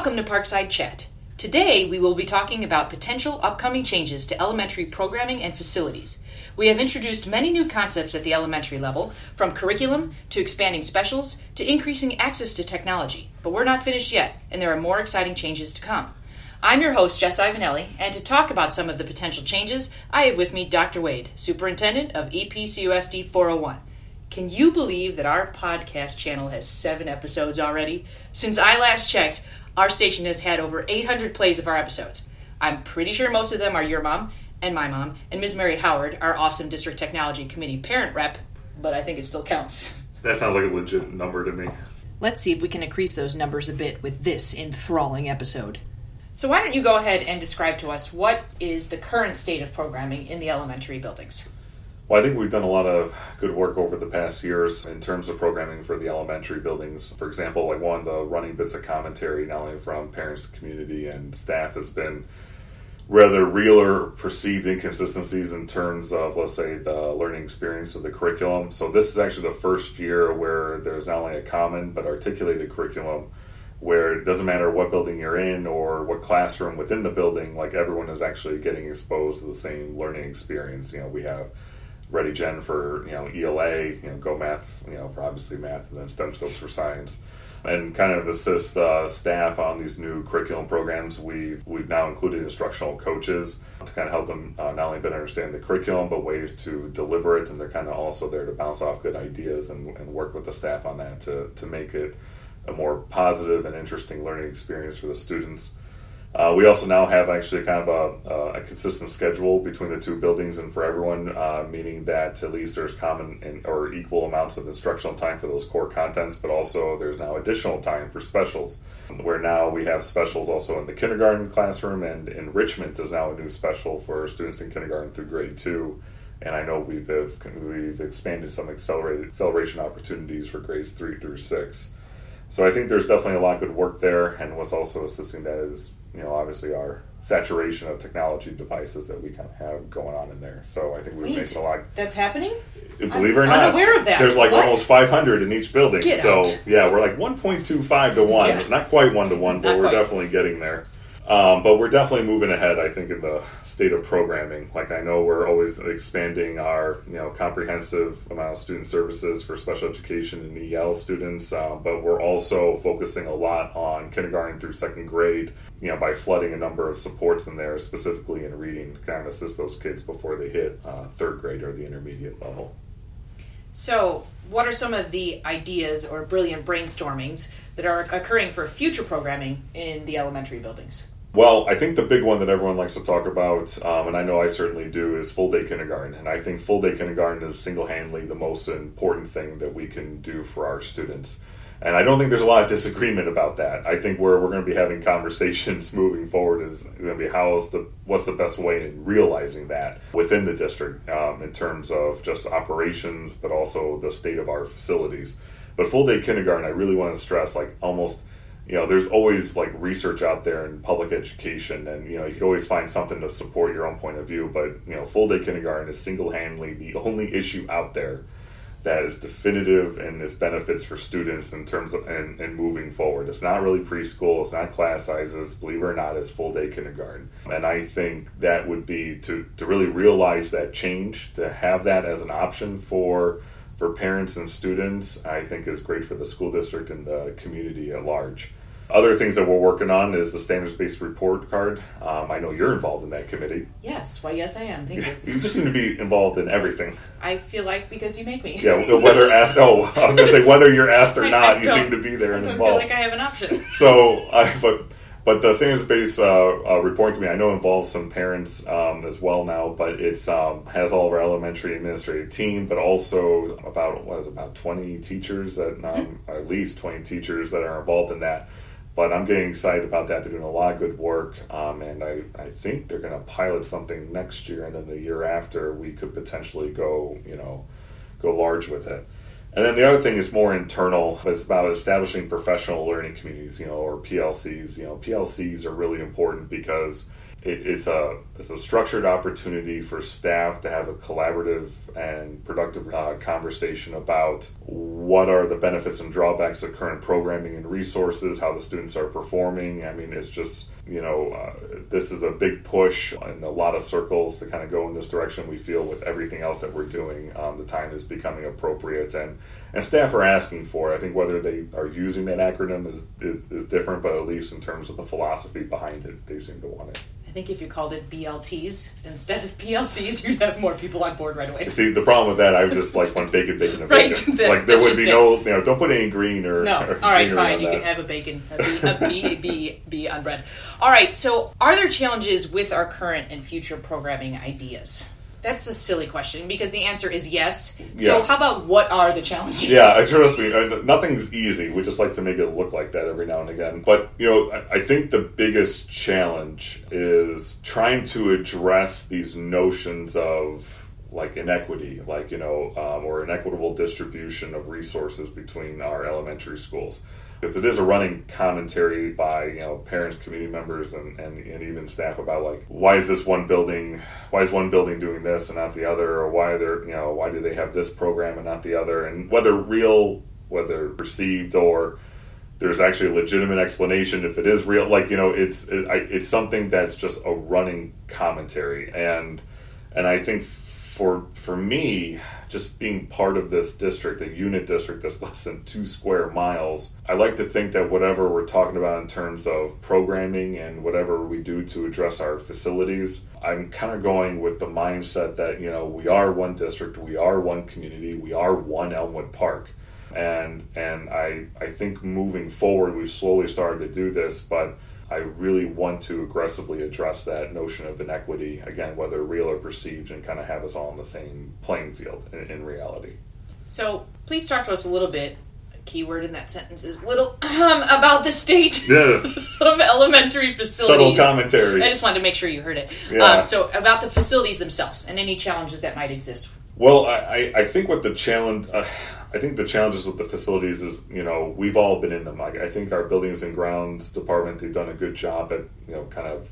Welcome to Parkside Chat. Today we will be talking about potential upcoming changes to elementary programming and facilities. We have introduced many new concepts at the elementary level, from curriculum to expanding specials to increasing access to technology. But we're not finished yet, and there are more exciting changes to come. I'm your host, Jess Ivanelli, and to talk about some of the potential changes, I have with me Dr. Wade, Superintendent of EPCUSD 401. Can you believe that our podcast channel has seven episodes already? Since I last checked, our station has had over 800 plays of our episodes. I'm pretty sure most of them are your mom and my mom and Ms. Mary Howard, our awesome District Technology Committee parent rep, but I think it still counts. That sounds like a legit number to me. Let's see if we can increase those numbers a bit with this enthralling episode. So, why don't you go ahead and describe to us what is the current state of programming in the elementary buildings? Well, I think we've done a lot of good work over the past years in terms of programming for the elementary buildings. For example, like one of the running bits of commentary, not only from parents, community, and staff, has been rather real or perceived inconsistencies in terms of, let's say, the learning experience of the curriculum. So, this is actually the first year where there's not only a common but articulated curriculum where it doesn't matter what building you're in or what classroom within the building, like everyone is actually getting exposed to the same learning experience. You know, we have ReadyGEN for you know ELA, you know Go Math, you know for obviously math, and then STEMscopes for science, and kind of assist the staff on these new curriculum programs. We've we've now included instructional coaches to kind of help them uh, not only better understand the curriculum, but ways to deliver it, and they're kind of also there to bounce off good ideas and, and work with the staff on that to to make it a more positive and interesting learning experience for the students. Uh, we also now have actually kind of a, a, consistent schedule between the two buildings and for everyone, uh, meaning that at least there's common and, or equal amounts of instructional time for those core contents, but also there's now additional time for specials, where now we have specials also in the kindergarten classroom, and enrichment is now a new special for students in kindergarten through grade two. And I know we've we've expanded some accelerated acceleration opportunities for grades three through six. So I think there's definitely a lot of good work there, and what's also assisting that is, you know, obviously our saturation of technology devices that we kind of have going on in there. So I think we're Wait, making a lot. That's happening? Believe it or I'm not, unaware of that. there's like What? almost 500 in each building. Get so out. yeah, we're like 1.25 to one, Yeah. not quite one to one, but Not we're quite. definitely getting there. Um, but we're definitely moving ahead, I think, in the state of programming. Like I know we're always expanding our, you know, comprehensive amount of student services for special education and EL students, uh, but we're also focusing a lot on kindergarten through second grade. You know, by flooding a number of supports in there, specifically in reading, to kind of assist those kids before they hit uh, third grade or the intermediate level. So, what are some of the ideas or brilliant brainstormings that are occurring for future programming in the elementary buildings? Well, I think the big one that everyone likes to talk about, um, and I know I certainly do, is full day kindergarten. And I think full day kindergarten is single handedly the most important thing that we can do for our students. And I don't think there's a lot of disagreement about that. I think where we're going to be having conversations moving forward is going to be how is the what's the best way in realizing that within the district um, in terms of just operations, but also the state of our facilities. But full day kindergarten, I really want to stress like almost you know, there's always like research out there in public education, and you know, you can always find something to support your own point of view. But you know, full day kindergarten is single handedly the only issue out there that is definitive and its benefits for students in terms of and, and moving forward. It's not really preschool, it's not class sizes, believe it or not, it's full day kindergarten. And I think that would be to, to really realize that change, to have that as an option for for parents and students, I think is great for the school district and the community at large. Other things that we're working on is the standards based report card. Um, I know you're involved in that committee. Yes, well, yes, I am. Thank you. You just need to be involved in everything. I feel like because you make me. Yeah, whether asked. Oh, I was going to say whether you're asked or I- not, I you seem to be there I and don't feel like I have an option. so, I, but but the standards based uh, uh, reporting committee, I know involves some parents um, as well now, but it's um, has all of our elementary administrative team, but also about what is it, about twenty teachers that um, at least twenty teachers that are involved in that. But I'm getting excited about that. They're doing a lot of good work, um, and I, I think they're going to pilot something next year, and then the year after we could potentially go, you know, go large with it. And then the other thing is more internal. It's about establishing professional learning communities, you know, or PLCs. You know, PLCs are really important because it, it's a it's a structured opportunity for staff to have a collaborative and productive uh, conversation about what are the benefits and drawbacks of current programming and resources, how the students are performing. I mean, it's just you know uh, this is a big push in a lot of circles to kind of go in this direction. We feel with everything else that we're doing, um, the time is becoming appropriate and and staff are asking for. It. I think whether they are using that acronym is, is, is different, but at least in terms of the philosophy behind it, they seem to want it. I think if you called it BLTs instead of PLCs, you'd have more people on board right away. See, the problem with that, I would just like one bacon, bacon, and Right, bacon. that's- like there that's would be no, you know, don't put any green or No. or All right, fine. You that. can have a bacon, a B, a B, B, B on bread. All right. So, are there challenges with our current and future programming ideas? That's a silly question because the answer is yes. So, Yeah. how about what are the challenges? Yeah, trust me, uh, nothing's easy. We just like to make it look like that every now and again. But, you know, I, I think the biggest challenge is trying to address these notions of like inequity, like, you know, um, or inequitable distribution of resources between our elementary schools. Because it is a running commentary by, you know, parents, community members, and, and, and even staff about like, why is this one building, why is one building doing this and not the other, or why they're, you know, why do they have this program and not the other, and whether real, whether perceived, or there's actually a legitimate explanation if it is real. Like you know, it's it, I, it's something that's just a running commentary, and and I think for for me, just being part of this district, a unit district that's less than two square miles, I like to think that whatever we're talking about in terms of programming and whatever we do to address our facilities, I'm kind of going with the mindset that you know we are one district, we are one community, we are one Elmwood Park. And and I I think moving forward we've slowly started to do this, but I really want to aggressively address that notion of inequity again, whether real or perceived, and kind of have us all on the same playing field in, in reality. So, please talk to us a little bit. A keyword in that sentence is little um, about the state Yeah, of elementary facilities. subtle commentary. I just wanted to make sure you heard it. Yeah. Um, so, about the facilities themselves and any challenges that might exist. Well, I, I- I think what the challenge, uh, I think the challenges with the facilities is, you know, we've all been in them. Like, I think our buildings and grounds department, they've done a good job at, you know, kind of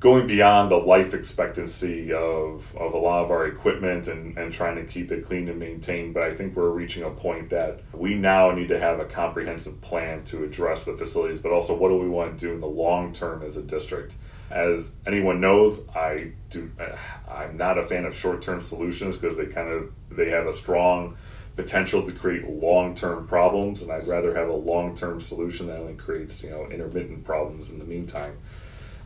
going beyond the life expectancy of, of a lot of our equipment and, and trying to keep it clean and maintained. But I think we're reaching a point that we now need to have a comprehensive plan to address the facilities, but also what do we want to do in the long term as a district. As anyone knows, I do. I'm not a fan of short-term solutions because they kind of they have a strong potential to create long-term problems, and I'd rather have a long-term solution that only creates you know intermittent problems in the meantime.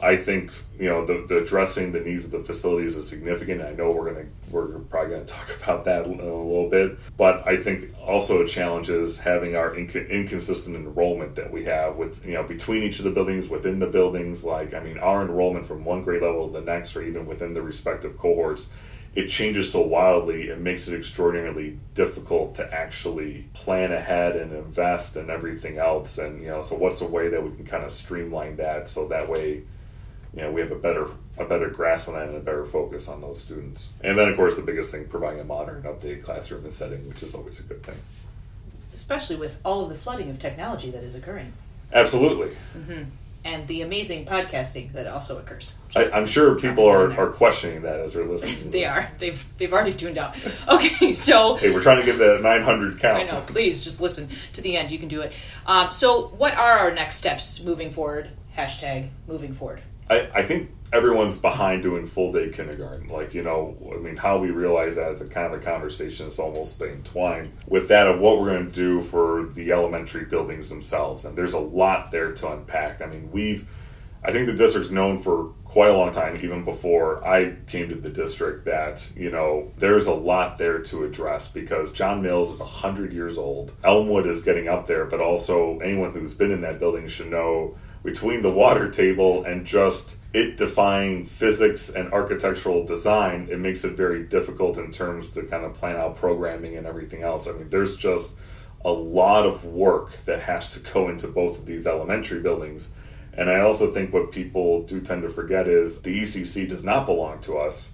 I think you know the, the addressing the needs of the facilities is significant. I know we're gonna we're probably gonna talk about that in a little bit, but I think also a challenge is having our inc- inconsistent enrollment that we have with you know between each of the buildings, within the buildings. Like I mean, our enrollment from one grade level to the next, or even within the respective cohorts, it changes so wildly. It makes it extraordinarily difficult to actually plan ahead and invest and everything else. And you know, so what's the way that we can kind of streamline that so that way you know, we have a better a better grasp on that and a better focus on those students. And then, of course, the biggest thing, providing a modern, updated classroom and setting, which is always a good thing. especially with all of the flooding of technology that is occurring Absolutely, mm-hmm. And the amazing podcasting that also occurs. I, I'm sure people are, are questioning that as they're listening. They this. are. They've they've already tuned out. Okay, so Hey, we're trying to get the 900 count. I know. Please just listen to the end. You can do it. Um, so, what are our next steps moving forward? Hashtag moving forward. I, I think everyone's behind doing full day kindergarten. Like, you know, I mean, how we realize that is a kind of a conversation that's almost entwined with that of what we're going to do for the elementary buildings themselves. And there's a lot there to unpack. I mean, we've, I think the district's known for quite a long time, even before I came to the district, that, you know, there's a lot there to address because John Mills is 100 years old. Elmwood is getting up there, but also anyone who's been in that building should know between the water table and just it defying physics and architectural design, it makes it very difficult in terms to kind of plan out programming and everything else. I mean, there's just a lot of work that has to go into both of these elementary buildings. And I also think what people do tend to forget is the ECC does not belong to us.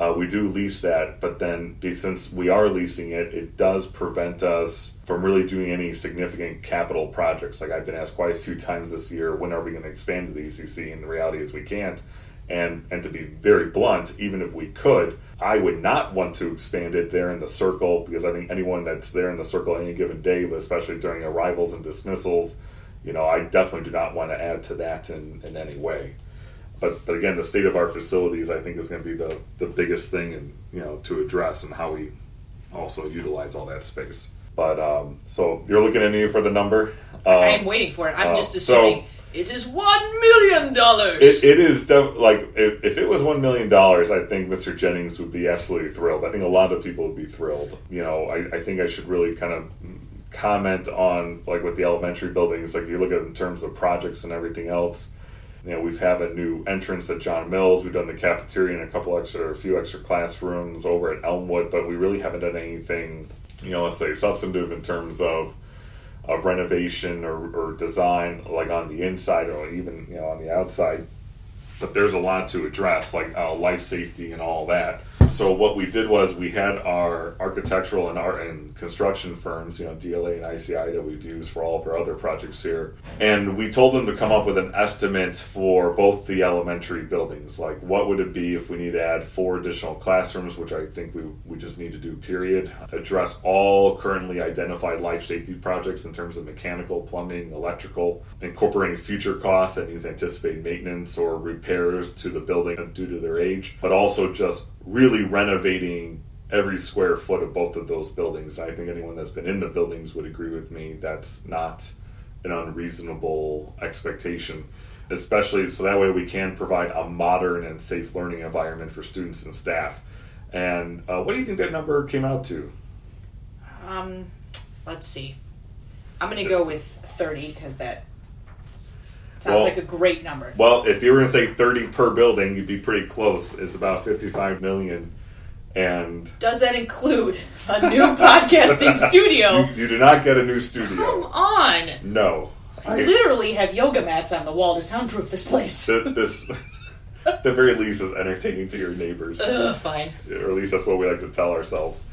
Uh, we do lease that, but then since we are leasing it, it does prevent us from really doing any significant capital projects. Like I've been asked quite a few times this year, when are we going to expand to the ECC? And the reality is we can't. And and to be very blunt, even if we could, I would not want to expand it there in the circle because I think anyone that's there in the circle any given day, but especially during arrivals and dismissals, you know, I definitely do not want to add to that in, in any way. But but again, the state of our facilities, I think, is going to be the, the biggest thing, and you know, to address and how we also utilize all that space. But um, so you're looking at me for the number. Uh, I am waiting for it. I'm uh, just assuming. so- it is one million dollars. It, it is def- like if, if it was one million dollars, I think Mr. Jennings would be absolutely thrilled. I think a lot of people would be thrilled. You know, I, I think I should really kind of comment on like with the elementary buildings. Like you look at it in terms of projects and everything else. You know, we've had a new entrance at John Mills. We've done the cafeteria and a couple extra, a few extra classrooms over at Elmwood, but we really haven't done anything, you know, let's say substantive in terms of of renovation or, or design, like on the inside or even you know on the outside. But there's a lot to address, like uh, life safety and all that. So what we did was we had our architectural and art and construction firms, you know, DLA and ICI that we've used for all of our other projects here, and we told them to come up with an estimate for both the elementary buildings. Like, what would it be if we need to add four additional classrooms, which I think we we just need to do. Period. Address all currently identified life safety projects in terms of mechanical, plumbing, electrical, incorporating future costs that needs anticipated maintenance or repairs to the building due to their age, but also just really renovating every square foot of both of those buildings. I think anyone that's been in the buildings would agree with me that's not an unreasonable expectation, especially so that way we can provide a modern and safe learning environment for students and staff. And uh, what do you think that number came out to? Um, let's see. I'm gonna go with thirty because that sounds Well- like a great number. Well, if you were going to say 30 per building, you'd be pretty close. It's about 55 million. And Does that include a new podcasting studio? you, you do not get a new studio. Come on! No. I literally have yoga mats on the wall to soundproof this place. Th- this, the very least, is entertaining to your neighbors, Ugh, fine. or at least that's what we like to tell ourselves.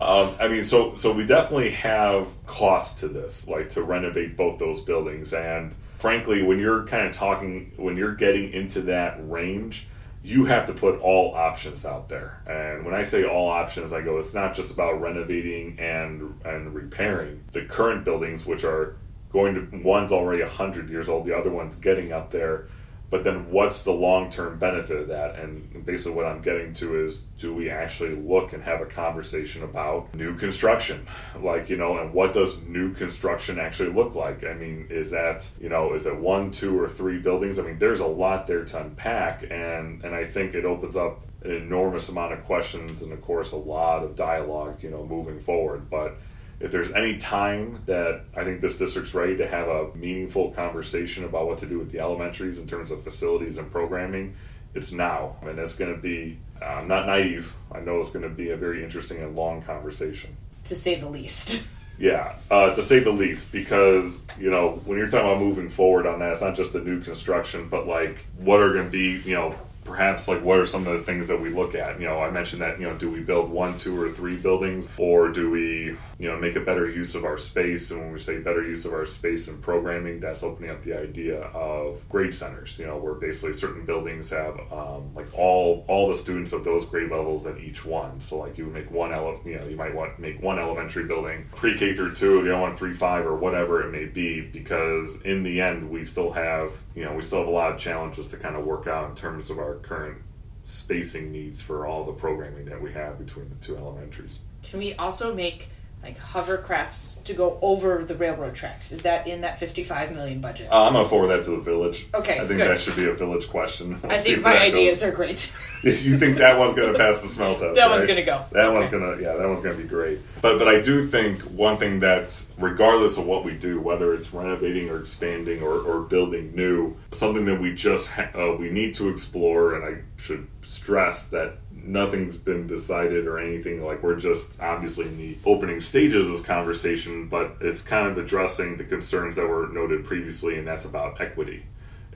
Um, I mean, so so we definitely have cost to this, like to renovate both those buildings. And frankly, when you're kind of talking, when you're getting into that range, you have to put all options out there. And when I say all options, I go, it's not just about renovating and and repairing the current buildings, which are going to one's already hundred years old, the other one's getting up there. But then, what's the long term benefit of that? And basically, what I'm getting to is do we actually look and have a conversation about new construction? Like, you know, and what does new construction actually look like? I mean, is that, you know, is it one, two, or three buildings? I mean, there's a lot there to unpack. And, and I think it opens up an enormous amount of questions and, of course, a lot of dialogue, you know, moving forward. But if there's any time that I think this district's ready to have a meaningful conversation about what to do with the elementaries in terms of facilities and programming, it's now. And it's going to be, I'm not naive. I know it's going to be a very interesting and long conversation. To say the least. Yeah, uh, to say the least, because you know when you're talking about moving forward on that, it's not just the new construction, but like what are going to be, you know, perhaps like what are some of the things that we look at? You know, I mentioned that you know, do we build one, two, or three buildings, or do we, you know, make a better use of our space? And when we say better use of our space and programming, that's opening up the idea of grade centers. You know, where basically certain buildings have um, like all all the students of those grade levels at each one. So like you would make one, ele- you know, you might want make one elementary building pre-K through two, the other one three five or whatever it may be, because in the end we still have you know we still have a lot of challenges to kind of work out in terms of our current spacing needs for all the programming that we have between the two elementaries. Can we also make like hovercrafts to go over the railroad tracks? Is that in that 55 million budget? Uh, I'm gonna forward that to the village. Okay, I think good. that should be a village question. We'll I think my that goes. ideas are great. If you think that one's to pass the smell test? That one's gonna go. That one's gonna, yeah, that one's gonna be great. But but I do think one thing that, regardless of what we do, whether it's renovating or expanding or, or building new, something that we just ha- uh, we need to explore, and I should stress that nothing's been decided or anything. Like we're just obviously in the opening stages of this conversation, but it's kind of addressing the concerns that were noted previously, and that's about equity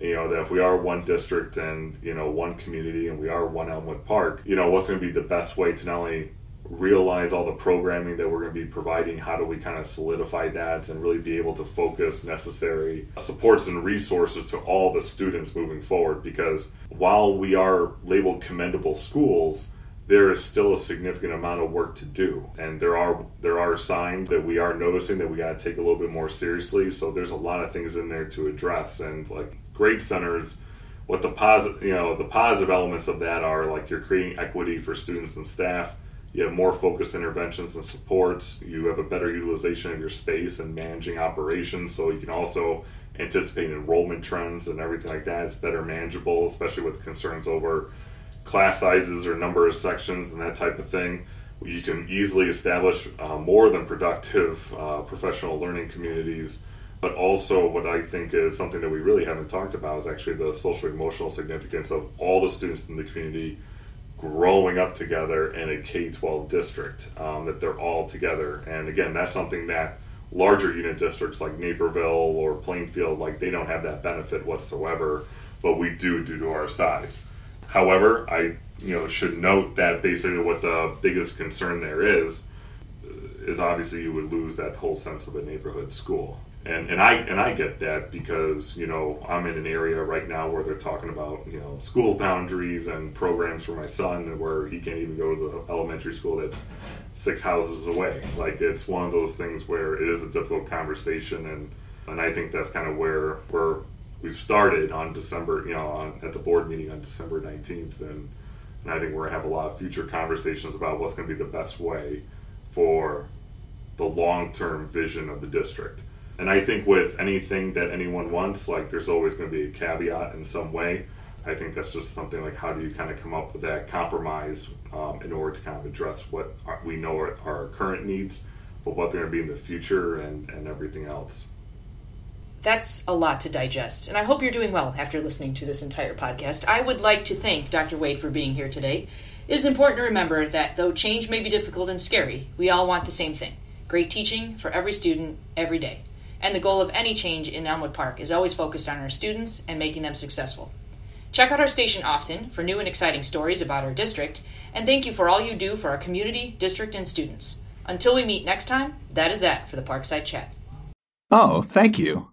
you know that if we are one district and you know one community and we are one Elmwood Park, you know what's going to be the best way to not only realize all the programming that we're going to be providing, how do we kind of solidify that and really be able to focus necessary supports and resources to all the students moving forward? Because while we are labeled commendable schools, there is still a significant amount of work to do. And there are there are signs that we are noticing that we got to take a little bit more seriously. So there's a lot of things in there to address. And like grade centers what the positive you know the positive elements of that are like you're creating equity for students and staff you have more focused interventions and supports you have a better utilization of your space and managing operations so you can also anticipate enrollment trends and everything like that it's better manageable especially with concerns over class sizes or number of sections and that type of thing. You can easily establish uh, more than productive uh, professional learning communities. But also, what I think is something that we really haven't talked about is actually the social emotional significance of all the students in the community growing up together in a K 12 district, um, that they're all together. And again, that's something that larger unit districts like Naperville or Plainfield, like they don't have that benefit whatsoever, but we do due to our size. However, I you know should note that basically what the biggest concern there is is obviously you would lose that whole sense of a neighborhood school. And, and I and I get that because you know I'm in an area right now where they're talking about you know school boundaries and programs for my son where he can't even go to the elementary school that's six houses away. Like it's one of those things where it is a difficult conversation and and I think that's kind of where where we've started on December, you know, on, at the board meeting on December 19th, and, and I think we're gonna have a lot of future conversations about what's gonna be the best way for the long-term vision of the district. And I think with anything that anyone wants, like there's always going to be a caveat in some way. I think that's just something like how do you kind of come up with that compromise um, in order to kind of address what we know are our current needs, but what they're going to be in the future and, and everything else. That's a lot to digest, and I hope you're doing well after listening to this entire podcast. I would like to thank Dr. Wade for being here today. It is important to remember that though change may be difficult and scary, we all want the same thing great teaching for every student, every day. And the goal of any change in Elmwood Park is always focused on our students and making them successful. Check out our station often for new and exciting stories about our district, and thank you for all you do for our community, district, and students. Until we meet next time, that is that for the Parkside Chat. Oh, thank you.